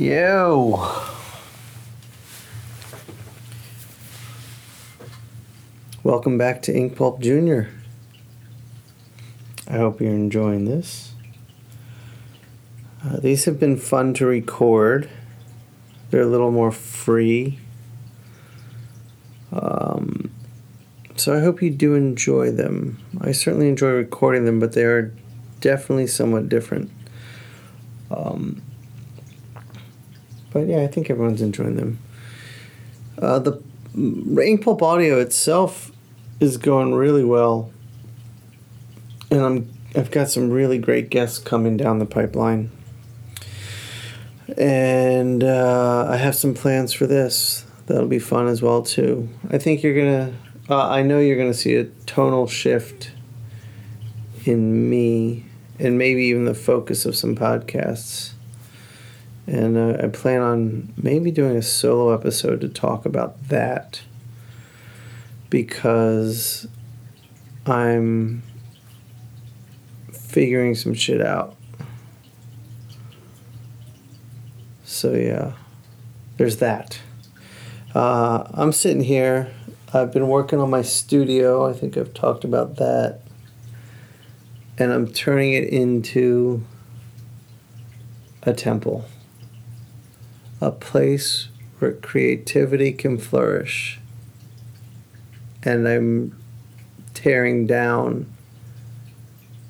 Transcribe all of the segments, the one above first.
Yo. Welcome back to Ink Pulp Jr. I hope you're enjoying this. Uh, these have been fun to record. They're a little more free. Um, so I hope you do enjoy them. I certainly enjoy recording them, but they are definitely somewhat different. Um, but yeah, I think everyone's enjoying them. Uh, the Ink Pulp Audio itself is going really well, and I'm I've got some really great guests coming down the pipeline, and uh, I have some plans for this that'll be fun as well too. I think you're gonna. Uh, I know you're gonna see a tonal shift in me, and maybe even the focus of some podcasts and uh, I plan on maybe doing a solo episode to talk about that because I'm figuring some shit out. So, yeah, there's that. Uh, I'm sitting here. I've been working on my studio. I think I've talked about that. And I'm turning it into a temple a place where creativity can flourish. And I'm tearing down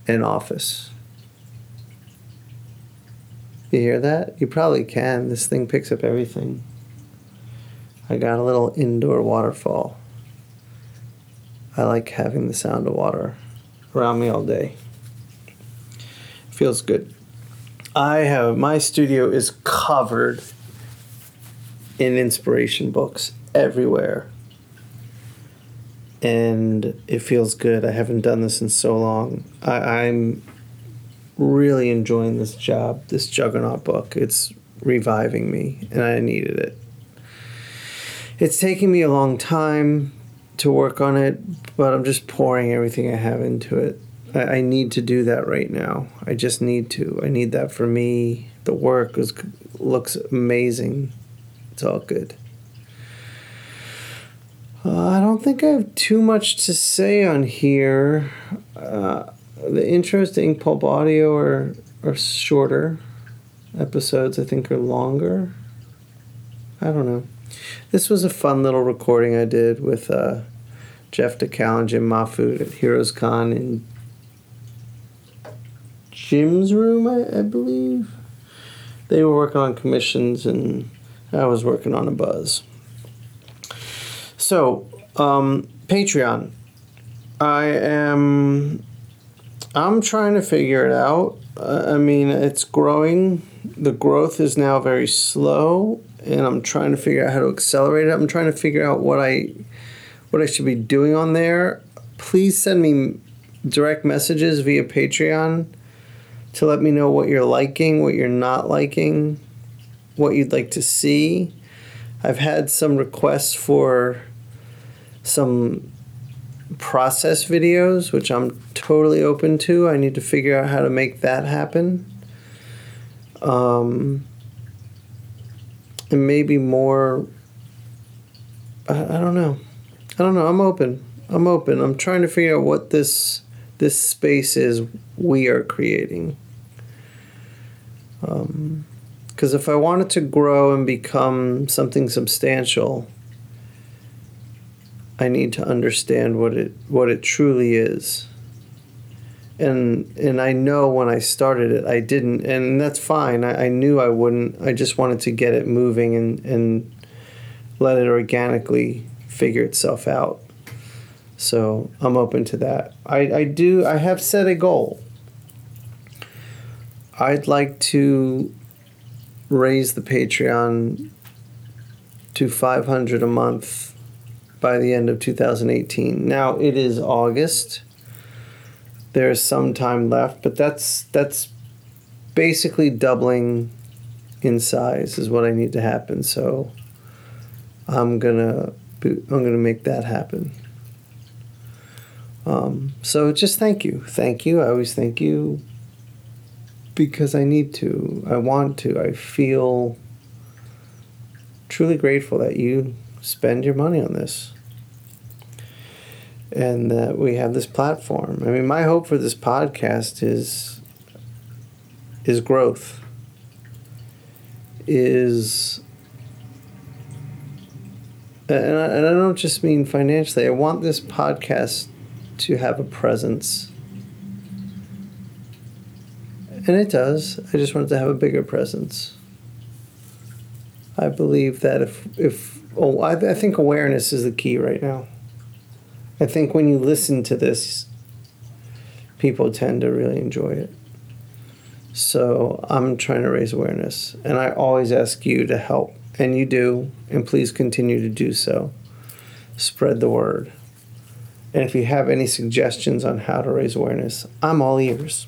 an office. You hear that? You probably can. This thing picks up everything. I got a little indoor waterfall. I like having the sound of water around me all day. Feels good. I have my studio is covered in inspiration books everywhere. And it feels good. I haven't done this in so long. I, I'm really enjoying this job, this Juggernaut book. It's reviving me, and I needed it. It's taking me a long time to work on it, but I'm just pouring everything I have into it. I, I need to do that right now. I just need to. I need that for me. The work is, looks amazing it's all good. Uh, I don't think I have too much to say on here. Uh, the intros to Ink Pulp Audio are, are shorter. Episodes, I think, are longer. I don't know. This was a fun little recording I did with uh, Jeff Dekal and Jim at Heroes Con in Jim's room, I, I believe. They were working on commissions and I was working on a buzz. So, um, Patreon. I am. I'm trying to figure it out. I mean, it's growing. The growth is now very slow, and I'm trying to figure out how to accelerate it. I'm trying to figure out what I, what I should be doing on there. Please send me direct messages via Patreon to let me know what you're liking, what you're not liking what you'd like to see. I've had some requests for some process videos, which I'm totally open to. I need to figure out how to make that happen. Um, and maybe more. I, I don't know. I don't know. I'm open. I'm open. I'm trying to figure out what this this space is we are creating. Um, because if I wanted to grow and become something substantial, I need to understand what it what it truly is. And and I know when I started it I didn't and that's fine. I, I knew I wouldn't. I just wanted to get it moving and, and let it organically figure itself out. So I'm open to that. I, I do I have set a goal. I'd like to raise the Patreon to 500 a month by the end of 2018. Now it is August. There's some time left, but that's that's basically doubling in size is what I need to happen. So I'm gonna I'm gonna make that happen. Um, so just thank you, thank you. I always thank you because I need to. I want to. I feel truly grateful that you spend your money on this and that we have this platform. I mean, my hope for this podcast is is growth. Is and I, and I don't just mean financially. I want this podcast to have a presence. And it does. I just wanted to have a bigger presence. I believe that if if oh, I, I think awareness is the key right now. I think when you listen to this, people tend to really enjoy it. So I'm trying to raise awareness, and I always ask you to help, and you do, and please continue to do so. Spread the word. And if you have any suggestions on how to raise awareness, I'm all ears.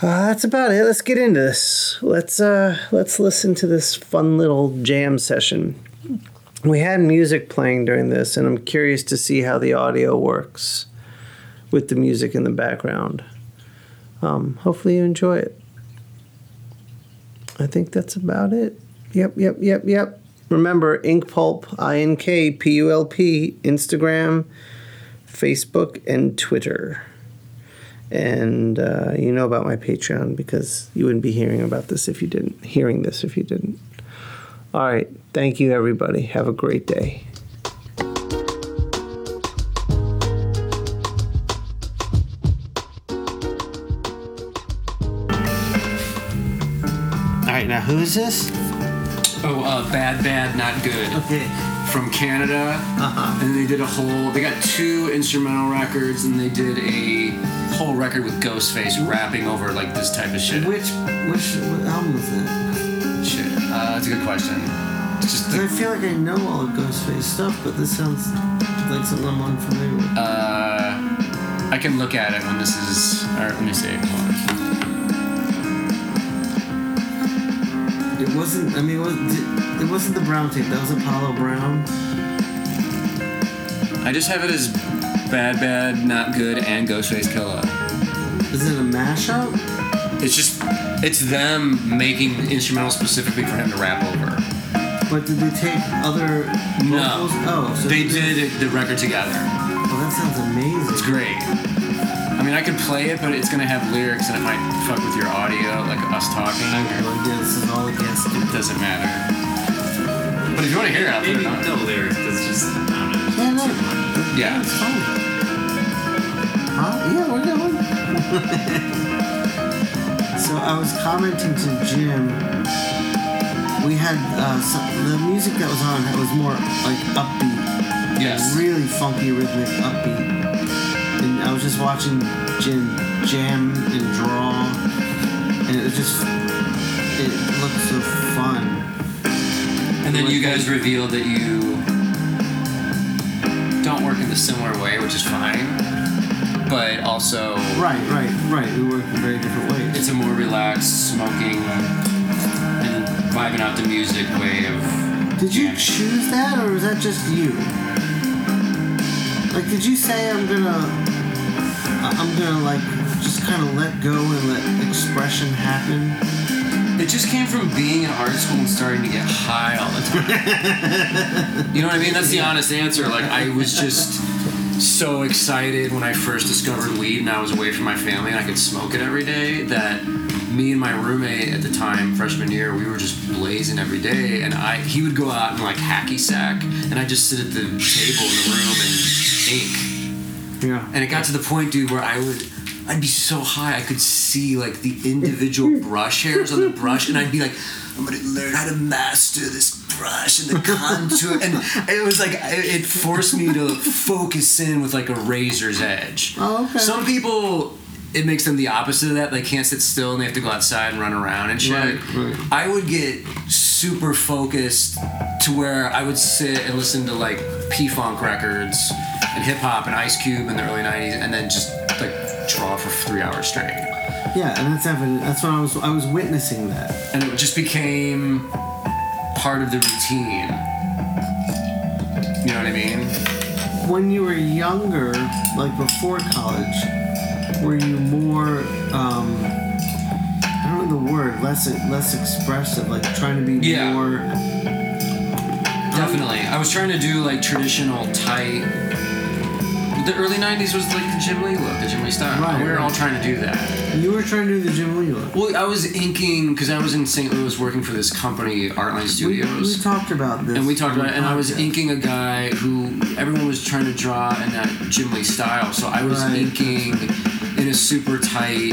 Uh, that's about it. Let's get into this. Let's uh, let's listen to this fun little jam session. We had music playing during this, and I'm curious to see how the audio works with the music in the background. Um, hopefully, you enjoy it. I think that's about it. Yep, yep, yep, yep. Remember, Ink Pulp, I N K P U L P, Instagram, Facebook, and Twitter. And uh, you know about my Patreon because you wouldn't be hearing about this if you didn't, hearing this if you didn't. All right. Thank you, everybody. Have a great day. All right. Now, who is this? Oh, uh, bad, bad, not good. Okay. From Canada, Uh-huh. and they did a whole. They got two instrumental records, and they did a whole record with Ghostface rapping over like this type of shit. Which which what album was that? Shit, uh, that's a good question. It's just 'Cause I feel like I know all of Ghostface stuff, but this sounds like something I'm unfamiliar with. uh, I can look at it when this is. Or let me see. Wasn't. I mean, it, was, it wasn't the Brown tape. That was Apollo Brown. I just have it as bad, bad, not good, and Ghostface Killah. Is it a mashup? It's just. It's them making instrumentals specifically for him to rap over. But did they take other No. vocals? Oh, so They did the record together. Oh, that sounds amazing. It's great. I mean, I could play it, but it's gonna have lyrics and it might fuck with your audio, like us talking. I have no idea. This is all a guess. It doesn't matter. But if you want to hear it, I'll put Maybe it on. no lyrics. That's just I don't know. Yeah, no. Yeah. It's fine. Huh? Yeah, we're going. so I was commenting to Jim. We had uh, some, the music that was on that was more like upbeat, Yes. really funky rhythmic upbeat. And I was just watching Jim jam and draw, and it was just it looked so fun. And then you guys revealed that you don't work in the similar way, which is fine. But also, Right, right, right. We work in very different ways. it's a more relaxed, smoking, and vibing out the music way of. Did you choose that, or was that just you? Like, did you say I'm gonna, I'm gonna like just kind of let go and let expression happen? It just came from being in art school and starting to get high all the time. you know what I mean? That's the honest answer. Like I was just so excited when I first discovered weed and I was away from my family and I could smoke it every day that me and my roommate at the time, freshman year, we were just blazing every day and I he would go out and like hacky sack and I'd just sit at the table in the room and ink. Yeah. And it got to the point, dude, where I would, I'd be so high I could see like the individual brush hairs on the brush, and I'd be like, I'm gonna learn how to master this brush and the contour, and it was like it forced me to focus in with like a razor's edge. Oh, okay. Some people. It makes them the opposite of that. They can't sit still and they have to go outside and run around and shit. Right, right. I would get super focused to where I would sit and listen to like P Funk records and hip hop and Ice Cube in the early '90s, and then just like draw for three hours straight. Yeah, and that's evident. That's when I was I was witnessing that. And it just became part of the routine. You know what I mean? When you were younger, like before college, were you more? Um, I don't know the word, less less expressive, like trying to be Yeah. more. Definitely. I was trying to do like traditional tight. The early '90s was like the Jim Lee look, the Jim Lee style. Right, we were right. all trying to do that. You were trying to do the Jim Lee look. Well, I was inking because I was in St. Louis working for this company, Artline Studios. we talked about this. and we talked about it, and I was inking a guy who everyone was trying to draw in that Jim Lee style. So I was Right. inking a super tight,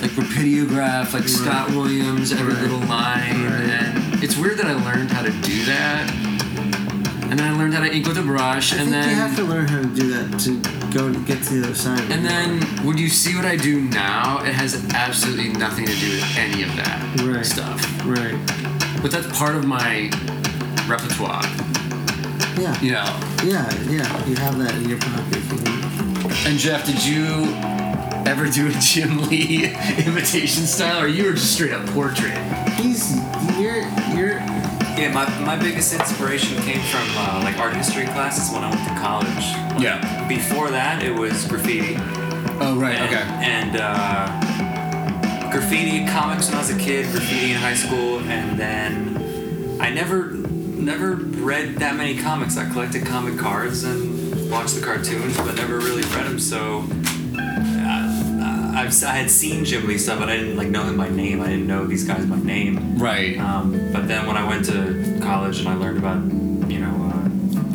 like rapidograph, like Scott Williams, every Right. little line. Right. And it's weird that I learned how to do that. And then I learned how to ink with a brush, I and then you have to learn how to do that to go to get to the other side. and then when you see what I do now, it has absolutely nothing to do with any of that Right. stuff. right, But that's part of my repertoire, yeah, you know. yeah, yeah. You have that in your pocket. And Jeff, did you ever do a Jim Lee imitation style, or you were just straight up portrait? He's you're you're Yeah, my, my biggest inspiration came from uh, like art history classes when I went to college. Like, Yeah. Before that, it was graffiti. Oh right, And, And uh, graffiti comics when I was a kid, graffiti in high school, and then I never never read that many comics. I collected comic cards and watched the cartoons, but never really read them. So I've, I had seen Jim Lee stuff, but I didn't like know him by name. I didn't know these guys by name. Right. Um, but then when I went to college and I learned about, you know,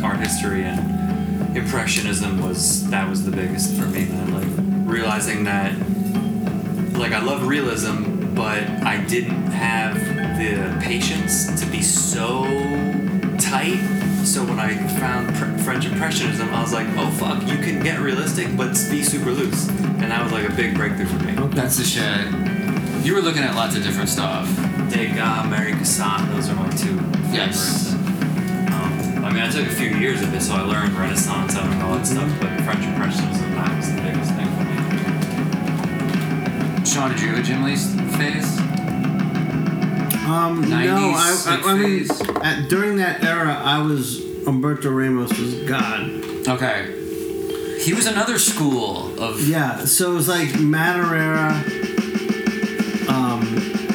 uh, art history and impressionism was that was the biggest for me. Man, like realizing that, like I love realism, but I didn't have the patience to be so tight. So when I found pr- French impressionism, I was like, oh fuck, you can get realistic, but be super loose, and that was like a big breakthrough for me. That's the shit. You were looking at lots of different stuff. Degas, Mary Cassatt, those are my two Yes. favorites. Um, I mean, I took a few years of it, so I learned Renaissance, I learned all that stuff, but French Impressionism, that was the biggest thing for me. Sean, did you have a Jim Lee phase? Um no. I, I, I mean, at, during that era, I was Humberto Ramos was God. Okay. He was another school of Yeah, so it was like Madureira, um,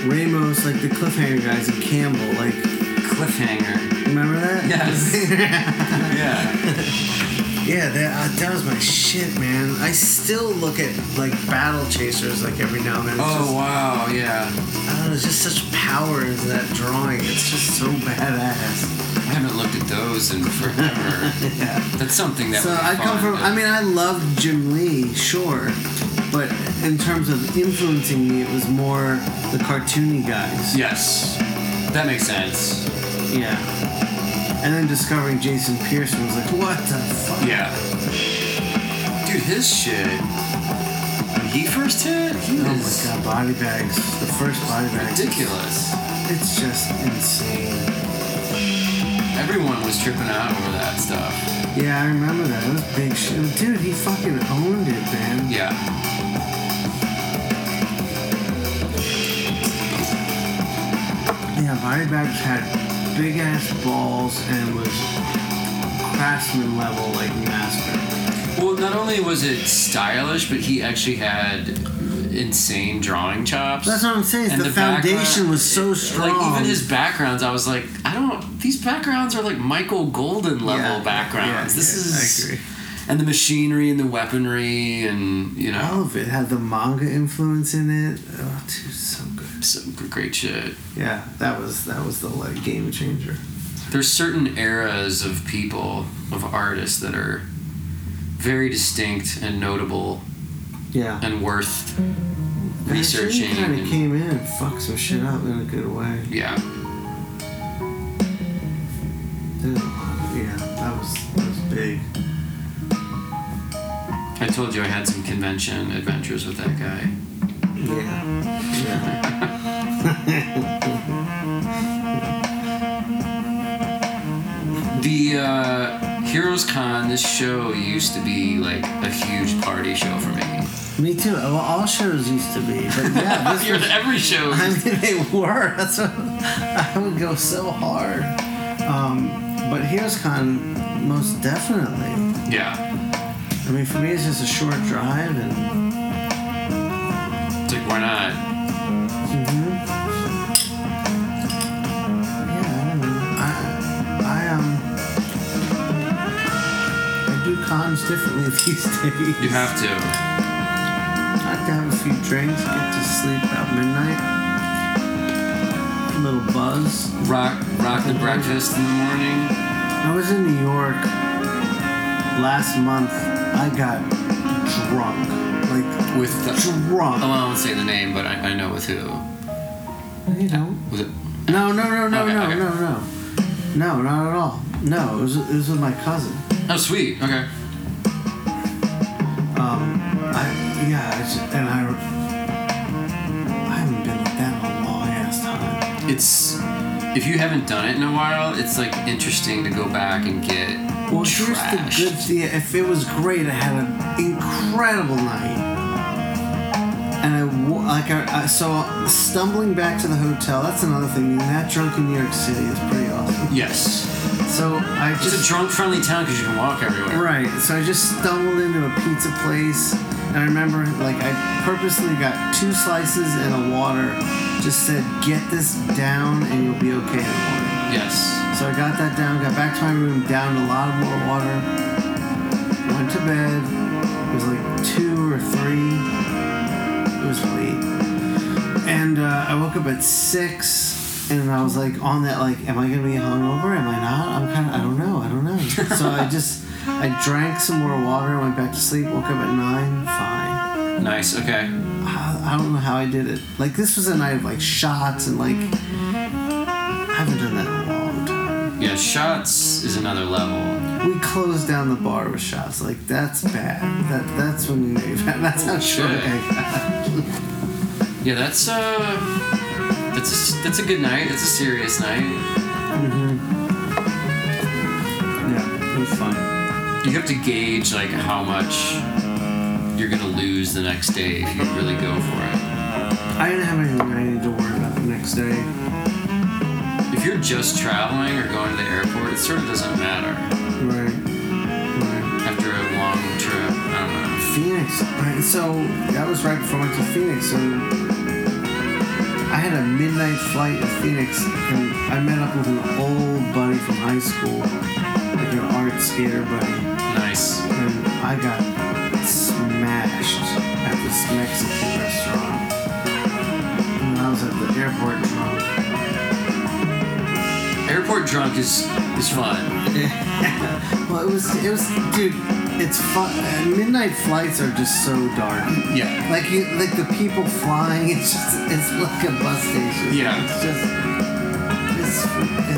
Ramos, like the cliffhanger guys, and Campbell. Like, cliffhanger. remember that? Yes. Yeah. Yeah, that, uh, that was my shit, man. I still look at like Battle Chasers like every now and then. It's Oh just, wow, yeah. I don't know, there's just such power into that drawing. It's just so badass. I haven't looked at those in forever. Yeah. That's something that. So I come from. to- I mean, I love Jim Lee, sure, but in terms of influencing me, it was more the cartoony guys. Yes, that makes sense. Yeah. And then discovering Jason Pearson was like, what the fuck? Yeah. Dude, his shit. He first hit, he Oh my god, body bags. The first body bags. ridiculous. It's just insane. Everyone was tripping out over that stuff. Yeah, I remember that. It was big shit. Dude, he fucking owned it, man. Yeah. Yeah, body bags had big ass balls and was craftsman level, like master. Well, not only was it stylish, but he actually had insane drawing chops. That's what I'm saying. And the, the foundation was so strong. Like even his backgrounds, I was like, I don't. These backgrounds are like Michael Golden level Yeah, backgrounds. yeah, this yeah, is. I agree. And the machinery and the weaponry and you know All of it had the manga influence in it. Oh, dude, so good. some great shit. Yeah, that was that was the like game changer. There's certain eras of people of artists that are very distinct and notable Yeah. and worth researching. kind of came in and fucked some shit up in a good way. yeah. Dude, yeah, that was that was big. I told you I had some convention adventures with that guy. Yeah. Yeah. The uh, Heroes Con, this show used to be like a huge party show for me. Me too. Well, all shows used to be, but yeah, this was. every show. I mean, they were. That's what I would go so hard. Um, but Heroes Con most definitely. yeah. I mean, for me, it's just a short drive, and It's like, why not? Cons differently these days. You have to. I like to have a few drinks, get to sleep about midnight. A little buzz. Rock, rock the breakfast in the morning. I was in New York last month. I got drunk, like With the. drunk. Oh, I won't say the name, but I, I know with who. You know. Was it? No, no, no, no, Okay, no, okay. no, no, no, not at all. No, it was it was with my cousin. Oh, sweet. Okay. If you haven't done it in a while, it's like interesting to go back and get Well, trashed. here's the good thing. If it was great, I had an incredible night. And I, like, I, I, so stumbling back to the hotel, that's another thing. Being That drunk in New York City is pretty awesome. Yes. So I It's just. a drunk-friendly town because you can walk everywhere. Right, so I just stumbled into a pizza place, and I remember, like, I purposely got two slices and a water, just said, get this down and you'll be okay in the morning. Yes. So I got that down, got back to my room, downed a lot more water, went to bed. It was like two or three. It was late. And uh, I woke up at six, and I was like on that, like, am I gonna be hungover? Am I not? I'm kind of, I don't know, I don't know. so I just, I drank some more water, went back to sleep, woke up at nine, fine. Nice. Okay. I, I don't know how I did it. Like this was a night of like shots and like, I haven't done that in a long time. Yeah, shots is another level. We closed down the bar with shots. Like that's bad. That that's when you know you've had. That's how short I got. Yeah, that's uh, that's a that's a good night. It's a serious night. Yeah, it was fun. You have to gauge like how much you're gonna lose the next day if you really go for it. I didn't have anything I needed to worry about the next day. If you're just traveling or going to the airport, it sort of doesn't matter. Right. Right. After a long trip, I don't know. Phoenix. Right. So that was right before I went to Phoenix. So I had a midnight flight to Phoenix, and I met up with an old buddy from high school, like an art skater buddy. Nice. and I got smashed at this Mexican restaurant. And I was at the airport drunk. Airport drunk is is fun. well, it was, it was, dude. It's fun. uh, Midnight flights are just so dark. Yeah. Like you, like the people flying. It's just, it's like a bus station. Yeah. It's just,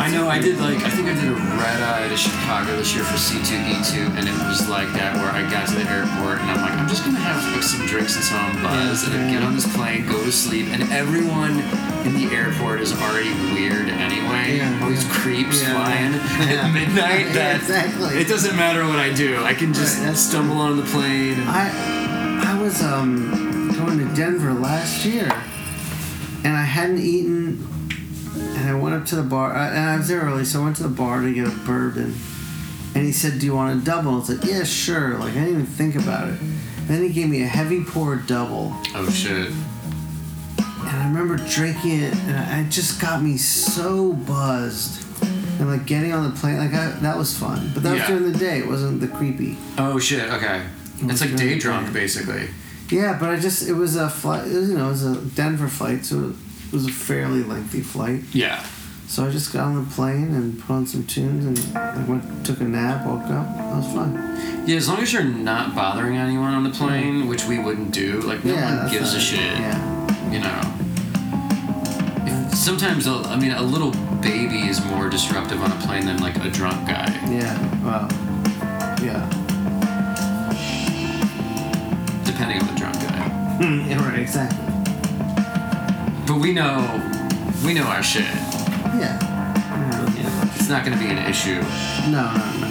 I know I did like I think I did a red eye to Chicago this year for C2E2 and it was like that where I got to the airport and I'm like I'm just gonna have like some drinks and some buzz and then get on this plane, go to sleep and everyone in the airport is already weird anyway. Yeah, All these creeps Yeah, flying yeah. at midnight Yeah, that exactly. it doesn't matter what I do. I can just Right, stumble on the plane and I I was um going to Denver last year, and I hadn't eaten, and up to the bar, and I was there early, so I went to the bar to get a bourbon, and he said, "Do you want a double?" I was like, "Yeah, sure." Like I didn't even think about it. Then he gave me a heavy pour double, Oh shit. and I remember drinking it, and it just got me so buzzed. And like getting on the plane, like I, that was fun. But that was during the day. It wasn't the creepy. Oh shit, okay. It's like day drunk basically. Yeah, but I just it was a flight. It was, you know, it was a Denver flight, so it was a fairly lengthy flight. Yeah. So I just got on the plane and put on some tunes and I went took a nap, woke up. That was fun. Yeah, as long as you're not bothering anyone on the plane, which we wouldn't do, like no yeah, one gives a shit. Yeah, You know. If, sometimes, a- I mean, a little baby is more disruptive on a plane than like a drunk guy. yeah. Well, yeah. Depending on the drunk guy. yeah, right, exactly. But we know, we know our shit. Yeah. It's not going to be an issue. No, no, no.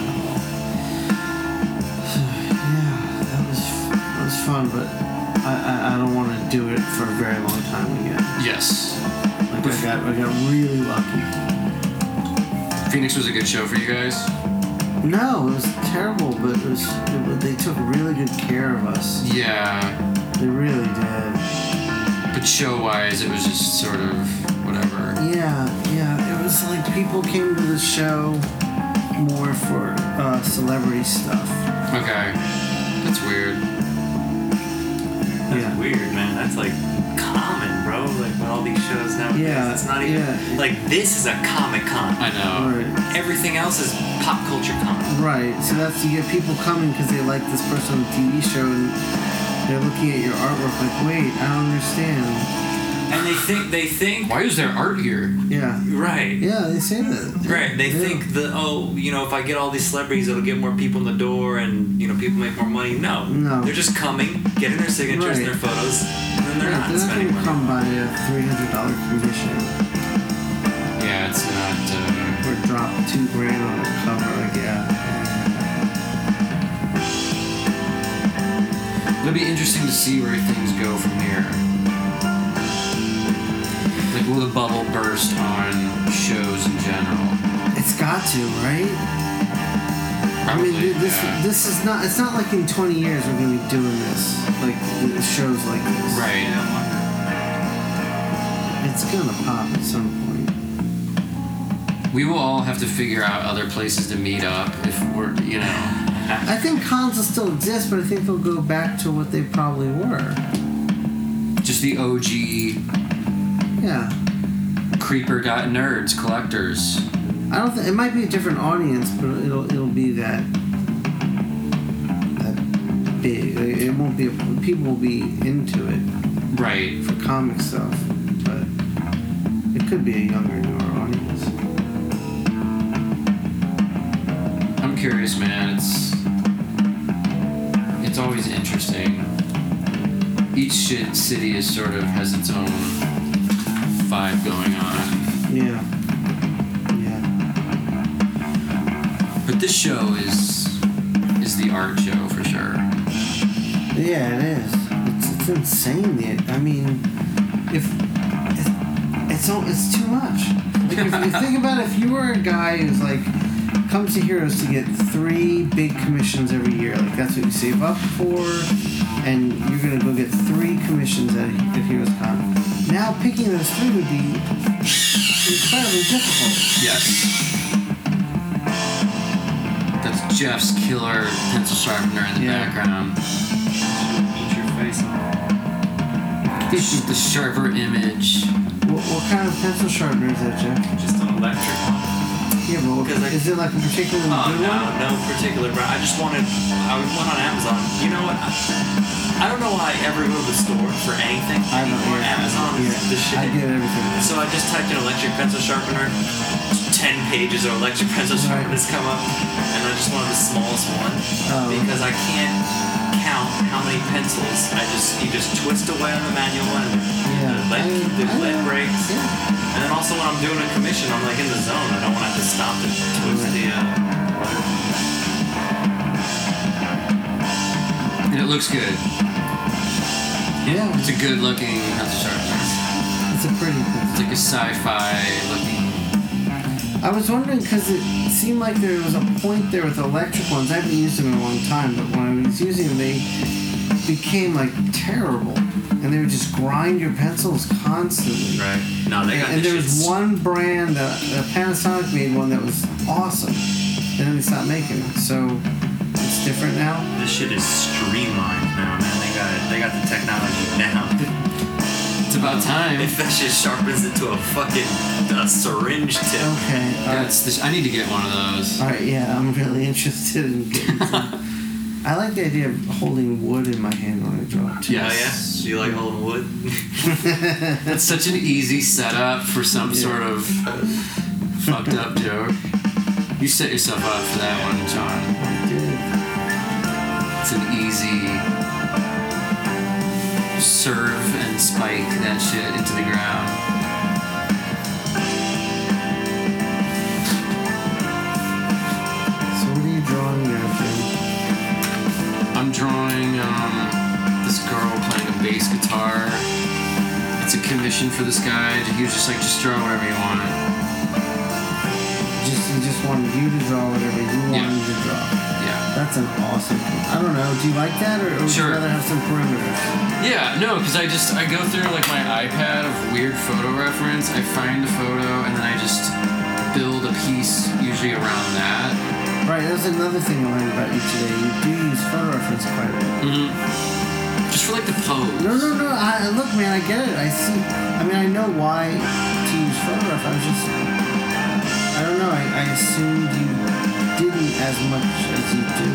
yeah, that was that was fun, but I I, I don't want to do it for a very long time again. Yes. Like I got I got really lucky. Phoenix was a good show for you guys. No, it was terrible, but it was, it they took really good care of us. Yeah. They really did. But show wise, it was just sort of. Yeah, yeah. It was like people came to the show more for uh, celebrity stuff. Okay. That's weird. That's Yeah. weird, man. That's like common, bro. Like with all these shows now. Yeah, It's not even yeah. like this is a comic con. I know. Right. Everything else is pop culture con. Right. So that's you get people coming because they like this person on the TV show and they're looking at your artwork like, wait, I don't understand. And they think they think Why is there art here? Yeah. right. Yeah, they say that. Right. They Yeah. think that oh, you know, if I get all these celebrities, it'll get more people in the door, and you know, people make more money. No. No. They're just coming, getting their signatures and their photos, and then they're Right, not they're spending going to money. come by a three hundred dollar commission Yeah, it's not. Uh, or drop two grand on a cover. Like, yeah. it'll be interesting to see where things go from here. Like, will the bubble burst on shows in general? It's got to, right? I mean, this yeah. this is not. It's not like in twenty years we're going to be doing this, like shows like this. Right. It's gonna pop at some point. We will all have to figure out other places to meet up if we're, you know. I think cons will still exist, but I think they'll go back to what they probably were. Just the OG Yeah. creeper got nerds collectors. I don't. think it might be a different audience, but it'll it'll be that that big. It won't be. People will be into it Right. for comic stuff, but it could be a younger, newer audience. I'm curious, man. It's it's always interesting. Each city is sort of has its own vibe going on. Yeah. Yeah. But this show is is the art show for sure. Yeah, it is. It's, it's insane. The, I mean, if it's it's, all, it's too much. Like if you think about it, if you were a guy who's like comes to Heroes to get three big commissions every year, like that's what you save up for, and you're gonna go get three commissions at, at Heroes Con. Now picking those three would be incredibly difficult. Yes. That's Jeff's killer pencil sharpener in the Yeah. background. Eat your face off. The, sh- the sharper image. What, what kind of pencil sharpener is that, Jeff? Just an electric one. Yeah, but what, Because I- is it like a particularly Oh good no, one? no particular brand. I just wanted. I went on Amazon. You know what? I, I don't know why I ever go to the store for anything I don't anymore. yeah. Amazon is yeah. the shit. I get everything. So I just typed in electric pencil sharpener. Ten pages of electric pencil Right. sharpeners come up, and I just wanted the smallest one Oh. because I can't count how many pencils. I just you just twist away on the manual and Yeah. the lead, I- the lead breaks. Yeah. And then also when I'm doing a commission, I'm like in the zone. I don't want to have to stop to twist the. Uh, And it looks good. Yeah. It's a good looking pencil sharpener. It's a pretty thing. It's like a sci-fi looking. I was wondering because it seemed like there was a point there with electric ones. I haven't used them in a long time, but when I was using them, they became like terrible, and they would just grind your pencils constantly. right. No, they got And this there was one brand that uh, Panasonic made one that was awesome, and then they stopped making it. So it's different now. This shit is streamlined it. They got the technology now. It's about time. If that shit sharpens into a fucking uh, syringe tip. Okay. All right. That's the, I need to get one of those. All right. Yeah, I'm really interested in getting. Some. I like the idea of holding wood in my hand when I draw. Too. Yeah, Yes. yeah. Do you like holding wood? That's such an easy setup for some Yeah. sort of fucked up joke. You set yourself up for that one, John. I did. It's an easy serve and spike that shit into the ground. So what are you drawing Jim? I'm drawing um, this girl playing a bass guitar. It's a commission for this guy. He was just like, just draw whatever you want. Wanted you to draw whatever you Yeah. wanted to draw. Yeah. That's an awesome. I don't know. Do you like that, or, or would Sure. you rather have some perimeters? Yeah, no, because I just I go through like my iPad of weird photo reference. I find a photo and then I just build a piece usually around that. Right. That's another thing I learned about you today. You do use photo reference quite a bit. Mm-hmm Just for like the pose. No, no, no. I, look, man, I get it. I see. I mean, I know why to use photograph. I was just. I don't know. I, I assumed you didn't as much as you do.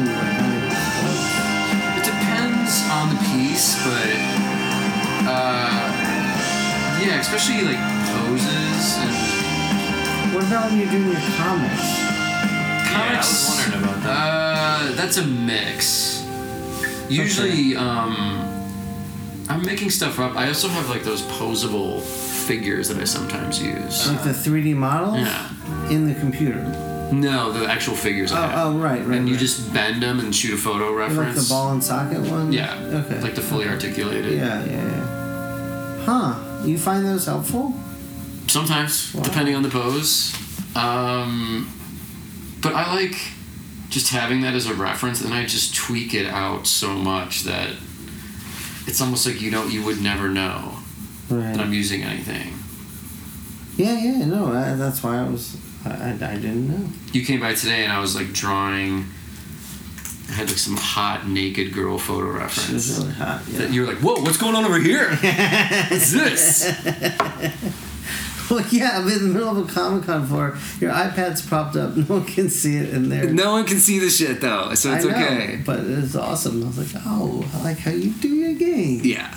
It depends on the piece, but uh, yeah, especially like poses and What about when you're doing your comics? Yeah, I comics. was wondering about that. Uh, that's a mix. Usually, um, I'm making stuff up. I also have like those posable figures that I sometimes use. Like the 3D models Yeah. in the computer. No, the actual figures. I Oh, have. oh, right, right. and you right. just bend them and shoot a photo reference. like the ball and socket one. Yeah. Okay. Like the fully articulated. Yeah, yeah, yeah. Huh? You find those helpful? Sometimes, Wow. depending on the pose. Um, but I like just having that as a reference, and I just tweak it out so much that it's almost like you don't, you would never know Right. that I'm using anything. Yeah, yeah. No, I, that's why I was. I, I, didn't know. You came by today, and I was like drawing. I had like some hot naked girl photo She reference. was really hot. Yeah. That you were like, "Whoa, what's going on over here? What's this?" Well, yeah, I'm in the middle of a Comic Con floor. Your iPad's propped up. No one can see it in there. No one can see the shit though, so it's I know, okay. But it's awesome. I was like, oh, I like how you do your game. Yeah.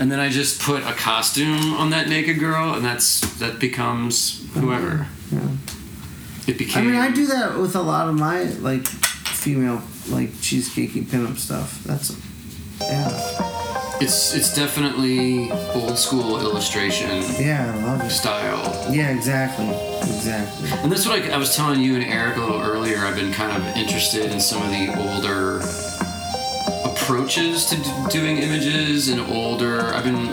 And then I just put a costume on that naked girl, and that's that becomes whoever. Yeah. It became. I mean, I do that with a lot of my like female like cheesecakey pinup stuff. That's yeah, It's it's definitely old school illustration yeah, I love it. style, Yeah, exactly, exactly. and that's what I, I was telling you and Eric a little earlier. I've been kind of interested in some of the older approaches to d- doing images and older. I've been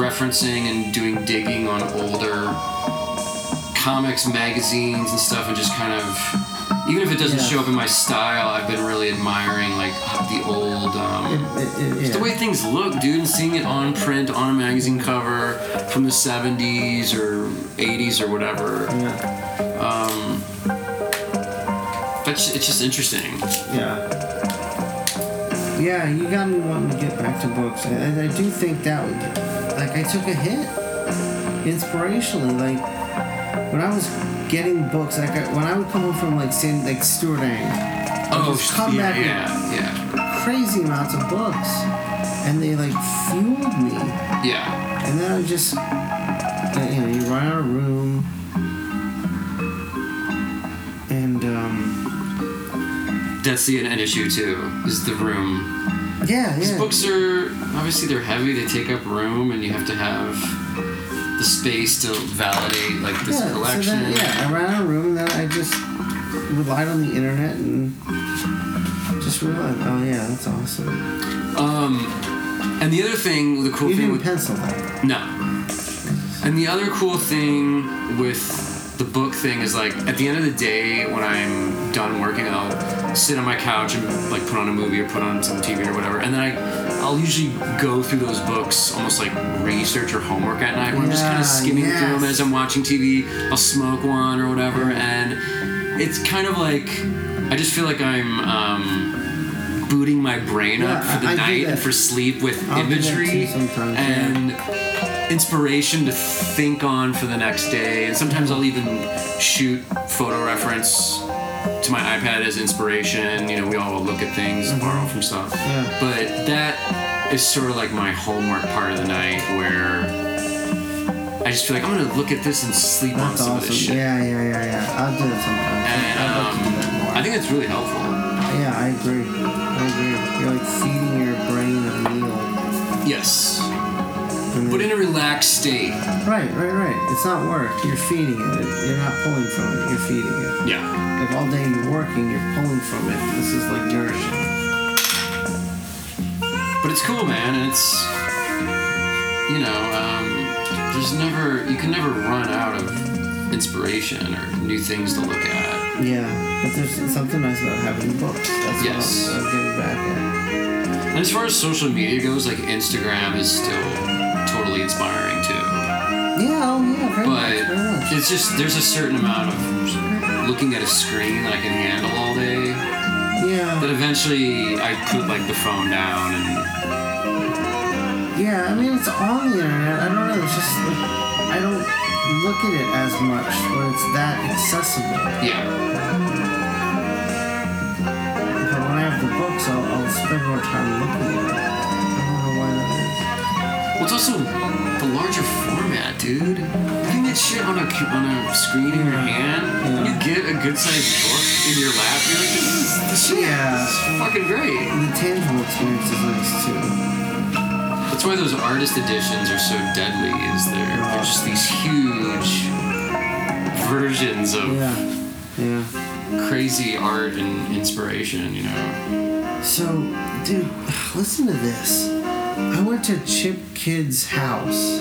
referencing and doing digging on older comics, magazines, and stuff, and just kind of. Even if it doesn't Yeah. show up in my style, I've been really admiring like the old, It, um, it, it, just yeah. the way things look, dude, and seeing it on print on a magazine cover from the '70s or '80s or whatever. yeah, Um, that's it's just interesting. yeah. Yeah, you got me wanting to get back to books, and I, I do think that like, I took a hit inspirationally. Like when I was getting books, like I, when I would come home from like San, like Stuart Ng, Oh, just come yeah, back with- yeah, yeah, crazy amounts of books, and they like fueled me. yeah. And then I just, you know, you run out of room, That's the an issue too. Is the room. yeah, These yeah, books are obviously they're heavy. They take up room, and you have to have the space to validate like this yeah. So collection. then, yeah, I ran out of room, and then I just relied on the internet and just realized, oh yeah, that's awesome. Um, and the other thing, the cool You thing didn't with pencil that. No. And the other cool thing with the book thing is like at the end of the day when I'm done working I'll sit on my couch and like put on a movie or put on some TV or whatever. And then I I'll usually go through those books almost like research or homework at night where I'm just kind of skimming through them as I'm watching TV I'll smoke one or whatever and it's kind of like I just feel like I'm um, booting my brain up for the I- I night and for sleep with I'll imagery. sometimes, yeah. Inspiration to think on for the next day. And sometimes I'll even shoot photo reference to my iPad as inspiration. You know, we all look at things, and borrow from stuff. Mm-hmm. Yeah. But that is sort of like my homework part of the night where I just feel like I'm gonna look at this and sleep on That's some of this shit. Yeah, yeah, yeah, yeah. I'll do it sometimes. And um. I think that's really helpful. Yeah, I agree. I agree. You're like feeding your brain a meal. Yes. And But in a relaxed state. right, right, right. It's not work. You're feeding it. You're not pulling from it. You're feeding it. Yeah. Like all day you're working, you're pulling from it. This is like nourishing. But it's cool, man, and it's you know, um, there's never you can never run out of inspiration or new things to look at. Yeah, but there's something nice about having books. That's Yes. what I'm, I'm getting back at. And as far as social media goes, like Instagram is still inspiring too. Yeah, oh yeah, very much, very But much. it's just there's a certain amount of looking at a screen that I can handle all day. Yeah, That eventually I put like the phone down and yeah. I mean, it's on the internet. I don't know. It's just like I don't look at it as much when it's that accessible. yeah. But when I have the books, I'll, I'll spend more time looking at it. Well, it's also the larger format, dude. Looking at shit on a on a screen in your hand, when you get a good sized book in your lap, you're like, this is this shit Yeah. is fucking great. The tangible experience is nice too. That's why those artist editions are so deadly. Is they're they're just these huge versions of Yeah, yeah. crazy art and inspiration. You know. So, dude, listen to this. I went to Chip Kidd's house.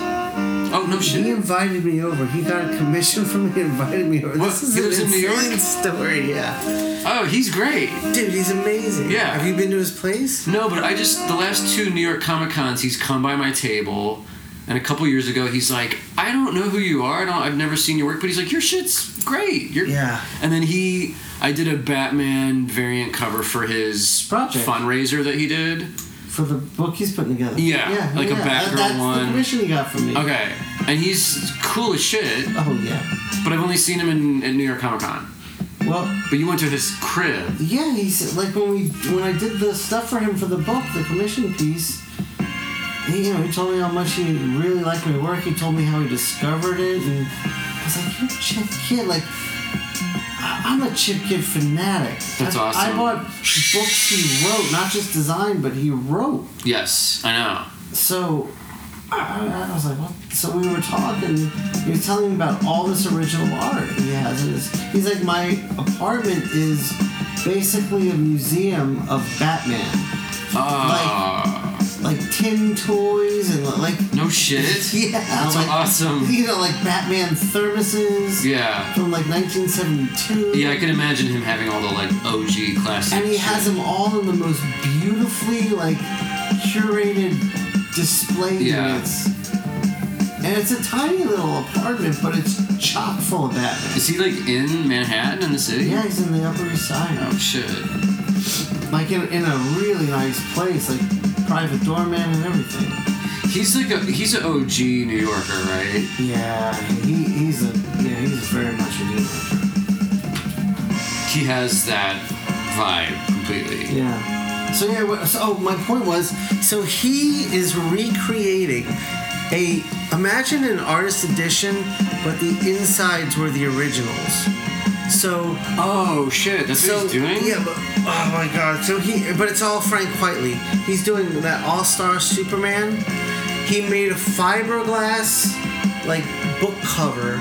Oh no He invited me over. He got a commission from me. Invited me over. What? This is He an in New York? story. Yeah, Oh, he's great. dude, he's amazing. Yeah. Have you been to his place? No, but I just the last two New York Comic Cons, he's come by my table, and a couple years ago, he's like, "I don't know who you are. I don't, I've never seen your work, but he's like, your shit's great. You're, Yeah. And then he, I did a Batman variant cover for his Project. fundraiser that he did. For the book he's putting together. Yeah, yeah, like a yeah. Batgirl That's one. the commission he got from me. Okay, and he's cool as shit, Oh yeah. but I've only seen him in, in New York Comic Con. Well, But you went to his crib. yeah. He's like when we when I did the stuff for him for the book, the commission piece. He, you know, he told me how much he really liked my work. He told me how he discovered it, and I was like, "You're a Kid, like." I'm a Chip Kidd fanatic. That's I, I bought books he wrote, not just designed, but he wrote. Yes, I know. So I, I was like, what? So we were talking. He was telling me about all this original art he has. And it's, he's like, my apartment is basically a museum of Batman. Ah, Like tin toys and like. no shit. Yeah, That's like, awesome. You know, like Batman thermoses Yeah. from like 1972. Yeah, I can imagine him having all the like OG classics. and he shit. has them all in the most beautifully like curated display Yeah. units. And it's a tiny little apartment, but it's chock full of Batman. Is he like in Manhattan in the city? Yeah, he's in the Upper East Side. Oh shit. Like in, in a really nice place, like private doorman and everything. He's like a he's an OG New Yorker, right? Yeah, he, he's a yeah, he's very much a New Yorker. He has that vibe completely. Yeah. So yeah, so oh, my point was, so he is recreating a imagine an artist edition, but the insides were the originals. So Oh shit, that's so what he's doing? yeah, but oh my god, so he but it's all Frank Quitely. He's doing that All Star Superman. He made a fiberglass like book cover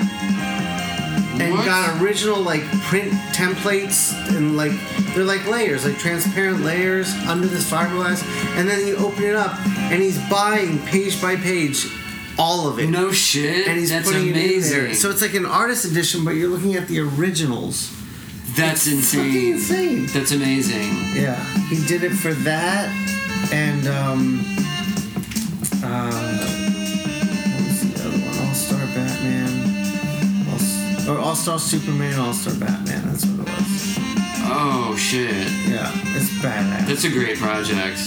and What? got original like print templates and like they're like layers, like transparent layers under this fiberglass, and then you open it up and he's buying page by page all of it. No shit. and he's that's putting amazing. it in there. So it's like an artist edition, but you're looking at the originals. that's It's insane. insane. That's amazing. Yeah, he did it for that, and um, uh, what was the other one? All Star Batman, All, S- or All Star Superman, All Star Batman. That's what it was. Oh shit. Yeah, it's badass. That's a great project.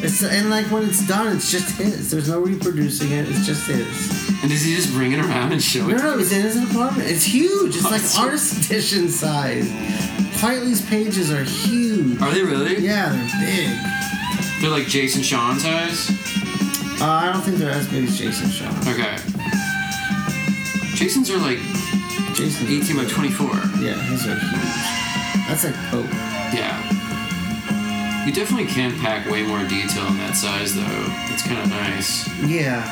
It's and like when it's done, it's just his. There's no reproducing it. It's just his. And does he just bring it around and show No, it? no, it's in his apartment. It's huge. It's like Awesome. artist edition size. Quitely's pages are huge. Are they really? Yeah, they're big. They're like Jason Shawn size? Uh, I don't think they're as big as Jason Shaw. Okay. Jason's are like Jason. 18 by 24. Yeah, his are huge. That's like Pope. Yeah. You definitely can pack way more detail in that size though. It's kind of nice. Yeah.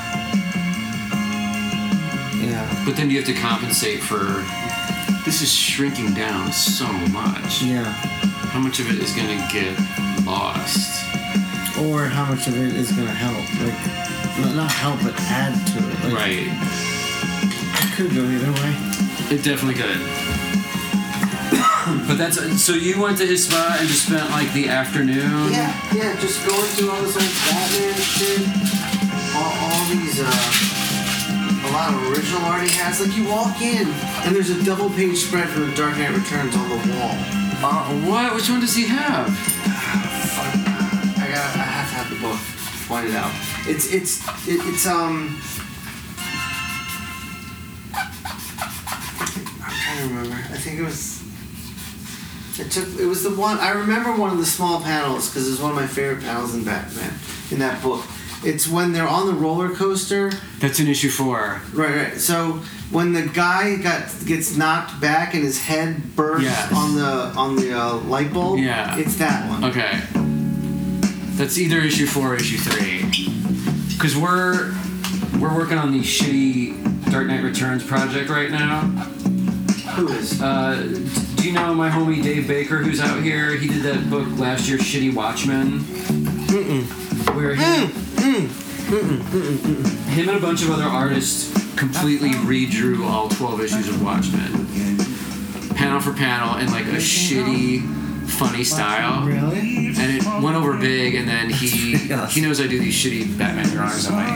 Yeah. But then you have to compensate for this is shrinking down so much. Yeah. How much of it is going to get lost? Or how much of it is gonna help? Like, not- not help, but add to it. Like, Right. It could go either way. It definitely could. but that's so you went to his spot and just spent like the afternoon. Yeah, yeah, just going through all this old Batman shit, all, all these, uh, a lot of original art he has. Like you walk in, and there's a double page spread from The Dark Knight Returns on the wall. Uh, what? Which one does he have? I got, I have to have the book Find it out. It's, it's, it, it's um. I'm trying to remember. I think it was. It took. It was the one. I remember one of the small panels because it's one of my favorite panels in Batman in that book. It's when they're on the roller coaster. That's in issue four. Right, right. So when the guy got gets knocked back and his head bursts Yes. on the on the uh, light bulb. Yeah. It's that one. Okay. That's either issue four or issue three. Cause we're we're working on the shitty Dark Knight Returns project right now. Who is? Uh, you know my homie Dave Baker who's out here? He did that book last year, Shitty Watchmen. Where he, him and a bunch of other artists completely redrew all 12 issues of Watchmen. Panel for panel in like a shitty, funny style. Really? And it went over big, and then he he knows I do these shitty Batman drawings on my Instagram, Yeah.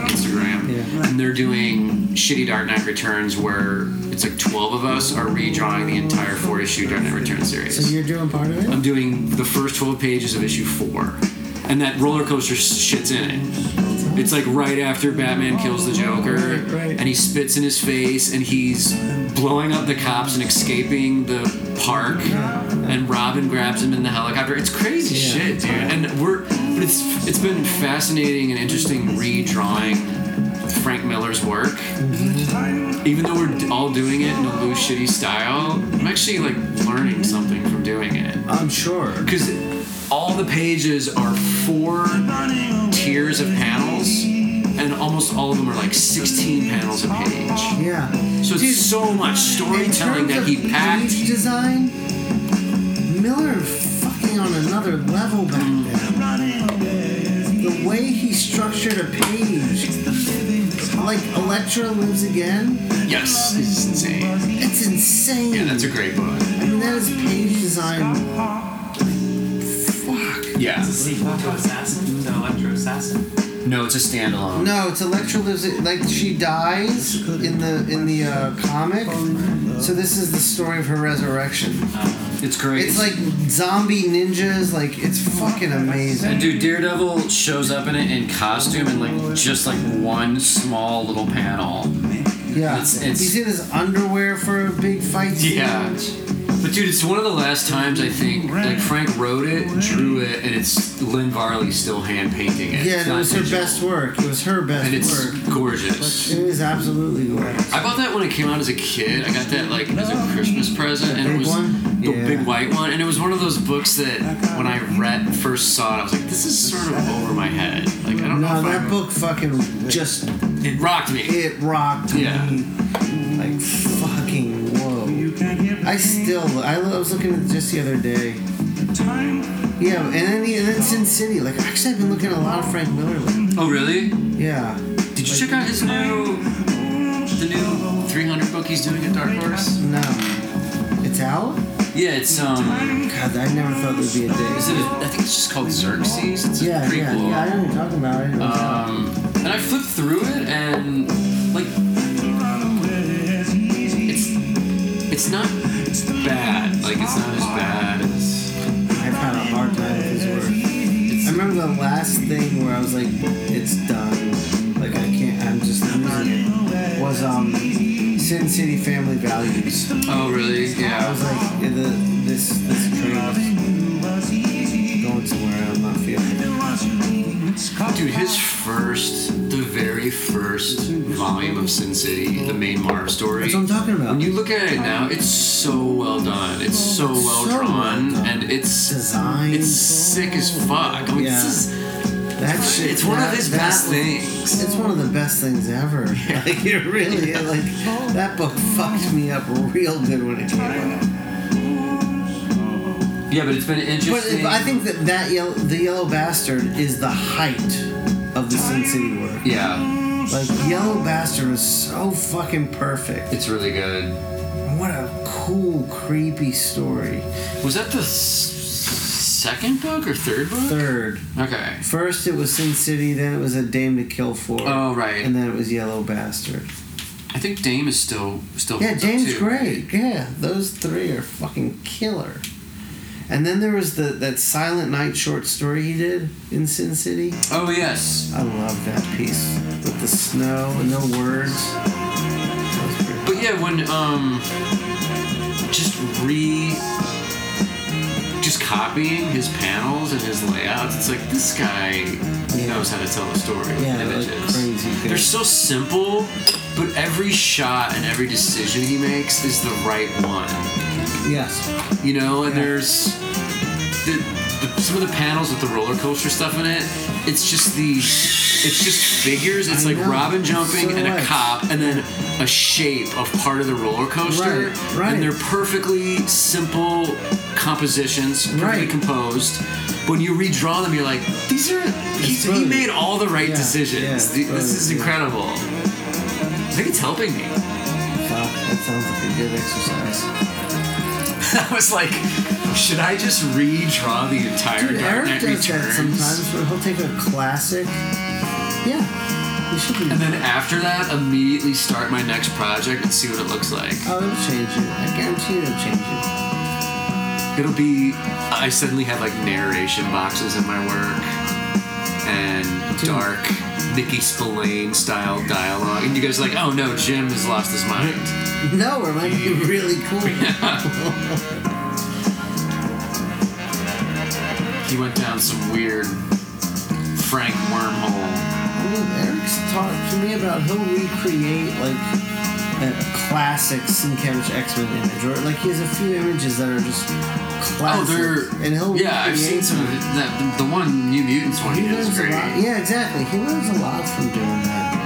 And they're doing shitty Dark Knight Returns where it's like twelve of us are redrawing the entire four issue Dark Knight Returns series. So you're doing part of it? I'm doing the first twelve pages of issue four, and that roller coaster shit's in it. It's like right after Batman kills the Joker, and he spits in his face, and he's blowing up the cops and escaping the park, and Robin grabs him in the helicopter. It's crazy Yeah. shit, dude. And we're, but it's it's been fascinating and interesting redrawing Frank Miller's work. Even though we're all doing it in a loose, shitty style, I'm actually like learning something from doing it I'm sure. because all the pages are four tiers of panels and almost all of them are like 16 panels a page Yeah. so it's Dude, so much storytelling that he packed design, Miller fucking on another level back then. The way he structured a page, like Elektra Lives Again, yes it's insane it's insane. yeah that's a great book I mean, that is page design. Fuck. yeah It's a sequel to Assassin, to Elektra Assassin. No it's a standalone No, it's Elektra lives like she dies in the in the uh, comic. So this is the story of her resurrection. it's great It's like zombie ninjas. Like it's fucking amazing. and dude daredevil shows up in it in costume and like just like one small little panel Yeah, It's- it's- he's in his underwear for a big fight scene. Yeah. But dude, it's one of the last times I think like Frank wrote it, drew it, and it's Lynn Varley still hand painting it. Yeah, and it was her best work. It was her best and it's work. gorgeous. It is absolutely gorgeous. I bought that when it came out as a kid. I got that like as a Christmas present, and it was one? the Yeah. big white one, and it was one of those books that when I read first saw it, I was like, this is sort of over my head. Like I don't know No, that book fucking just it rocked me. it rocked Yeah. me. I still I was looking at just the other day. Yeah, and then the, and then Sin City. Like actually, I've been looking at a lot of Frank Miller. lately. Oh really? Yeah. Did you check out his new the new 300 book he's doing at Dark Horse? No. It's out. Yeah, it's um. God, I never thought there'd be a day. Is it? A, I think it's just called Xerxes. It's a Yeah, prequel. yeah, yeah. I know what you're talking about. I didn't it. Um, and I flipped through it, and like, it's it's not bad. Like, it's not as bad as. I've had a hard time with his work. I remember the last thing where I was like, "It's done." Like I can't. I'm just losing it. Was um, Sin City Family Values. Oh, really? Yeah. I was like, the, this this train is going somewhere I'm not feeling. it. Dude, his first, the very first volume of Sin City, the main Marv story. That's what I'm talking about. When you look at it now, it's so well done. It's so It's well so well drawn, done. and it's Design. it's sick as fuck. I mean, Yeah. this is That shit. it's one of that- his that best was- things. It's one of the best things ever. Like it really, like that book fucked me up real good when it came out. Yeah, but it's been But interesting. I think that that yellow, the Yellow Bastard is the height of the Sin City work. yeah, Like Yellow Bastard was so fucking perfect. it's really good. What a cool, creepy story. Was that the s- second book or third book? Third. Okay. First it was Sin City, then it was A Dame to Kill For. Oh right. And then it was Yellow Bastard. I think Dame is still still. Yeah, up, Dame's too. great. Yeah, those three are fucking killer. And then there was the that Silent Night short story he did in Sin City. Oh yes. I love that piece with the snow and no words. That was But yeah, when um, just re, just copying his panels and his layouts, it's like this guy Yeah. knows how to tell a story. with Yeah, like images. crazy. They're so simple, but every shot and every decision he makes is the right one. Yes. You know, and Yeah. there's the, the, some of the panels with the roller coaster stuff in it. It's just the, it's just figures. It's I like know. Robin jumping and a cop, and then a shape of part of the roller coaster. Right, right. And they're perfectly simple compositions, perfectly Right. composed. When you redraw them, you're like, these are. He, he made all the right Yeah, decisions. yeah, this is incredible. I think it's helping me. Fuck, that sounds like a good exercise. I was like, should I just redraw the entire Dude, Dark Eric Knight does that Returns? sometimes where he'll take a classic. Yeah. You should be. And then after that, immediately start my next project and see what it looks like. Oh, it'll change it. I guarantee you it'll change it. It'll be, I suddenly have like narration boxes in my work and dark Mickey Spillane style dialogue. And you guys are like, oh no, Jim has lost his mind. No, it might be really cool. He went down some weird Frank wormhole. I mean, Eric's talked to me about he'll recreate like a classic Sienkiewicz X-Men image, or like he has a few images that are just classic. Oh, classic, they're. and he'll yeah, I've seen some of it. That, the, the one New Mutants one He he did is learns a great. lot. Yeah, exactly. He learns a lot from doing that.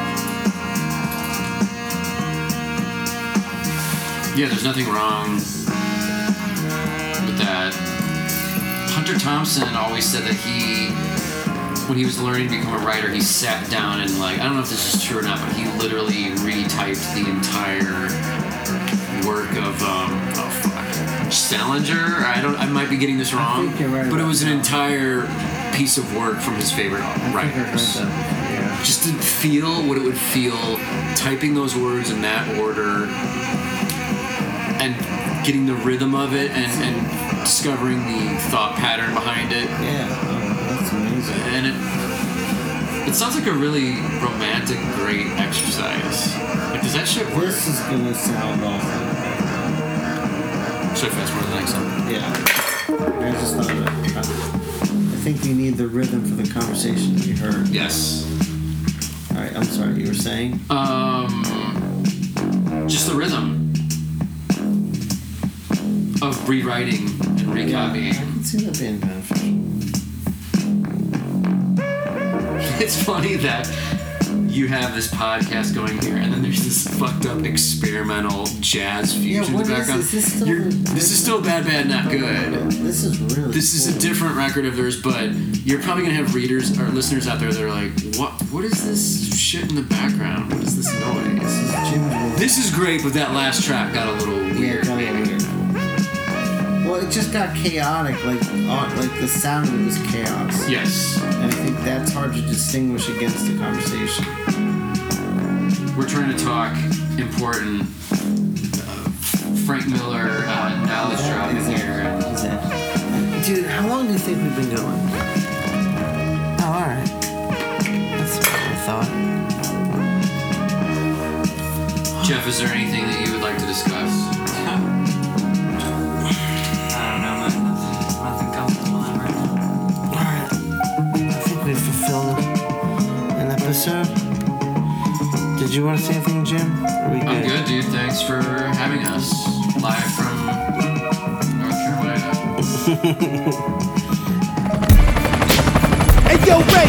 Yeah, there's nothing wrong with that. Hunter Thompson always said that he, when he was learning to become a writer, he sat down and like, I don't know if this is true or not, but he literally retyped the entire work of, um, oh fuck, Salinger. I don't, I might be getting this wrong, right but it was an entire piece of work from his favorite I think I've read writers yeah. just to feel what it would feel typing those words in that order and getting the rhythm of it and, and discovering the thought pattern behind it Yeah. And it it sounds like a really romantic great exercise like does that shit work This is gonna sound awful. should I fast forward the next one Yeah. I just thought of it. I think we need the rhythm for the conversation to be heard. yes All right, I'm sorry. You were saying? um just the rhythm of rewriting and I recopying can see that being. It's funny that you have this podcast going here, and then there's this fucked up experimental jazz fusion what in the is background. this? Is this still- this is still bad, bad, not good. This is really. This is a different record of theirs, but you're probably gonna have readers or listeners out there that are like, "What? What is this shit in the background? What is this noise?" This is This is great, but that last track got a little weird. it Well, it just got chaotic. Like, on, like the sound of it was chaos, Yes, and I think that's hard to distinguish against the conversation. we're trying to talk important uh, Frank Miller uh, knowledge drop in here. Exactly. Dude, how long do you think we've been going? Oh, all right. That's what I thought. Jeff, is there anything that you would like to discuss? You want to say anything, Jim? Are we good? I'm good, dude. Thanks for having us live from North Carolina. Hey yo, Ray.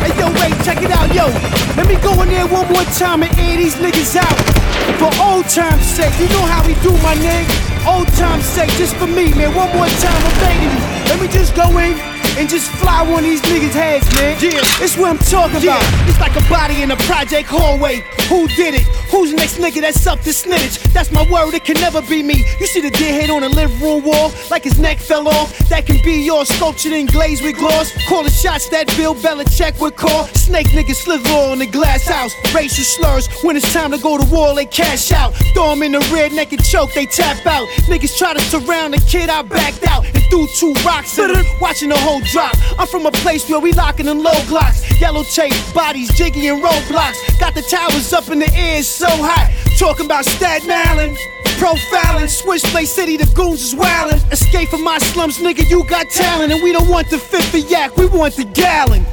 Hey yo, Ray, check it out, yo. Let me go in there one more time and air these niggas out. For old time's sake, you know how we do, my nigga. Old time's sake, just for me, man. One more time, I'm begging you. Let me just go in, and just fly one of these niggas' heads, man. Yeah, it's what I'm talking about. It's like a body in a project hallway. Who did it? Who's next nigga that's up to snitch? That's my word, it can never be me. You see the dead head on the living room wall, like his neck fell off. That can be yours, sculptured in glaze with gloss. Call the shots that Bill Belichick would call. Snake niggas slither on the glass house. Racial slurs, when it's time to go to war, they cash out. Throw 'em in the rear naked choke, they tap out. Niggas try to surround the kid, I backed out and threw two rocks him, watching the whole drop. I'm from a place where we locking in low blocks. Yellow tape, bodies, jiggy and roadblocks. Got the towers up in the air, so hot. Talking about Staten Island. Profiling, Switchblade City, the goons is wildin'. Escape from my slums, nigga, you got talent. And we don't want the fifth of yak, we want the gallon.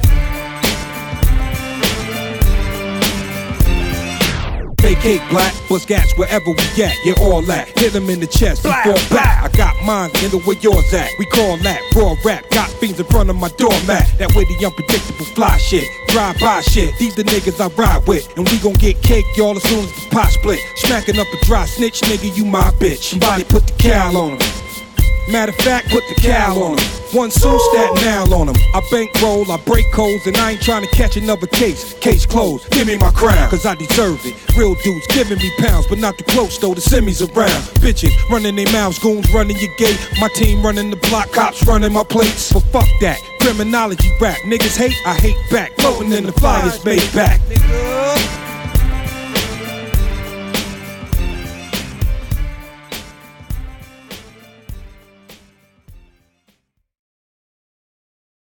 Vacate black, bust gats wherever we at. Yeah, all that. Hit them in the chest, Black, before back. I got mine in the way yours at. We call that raw rap. Got fiends in front of my doormat. That way the unpredictable fly shit. Drive by shit. These the niggas I ride with. And we gon' get cake, y'all, as soon as the pot split. Smacking up a dry snitch, nigga, you my bitch. Somebody put the cow on him. Matter of fact, put the cow on him. One soon stat now on him. I bankroll, I break codes, and I ain't trying to catch another case. Case closed, give me my crown, cause I deserve it. Real dudes giving me pounds, but not too close though, the semis around. Bitches running their mouths, goons running your gate. My team running the block, cops running my plates. But fuck that, criminology rap. Niggas hate, I hate back. Floating in the flyers made back.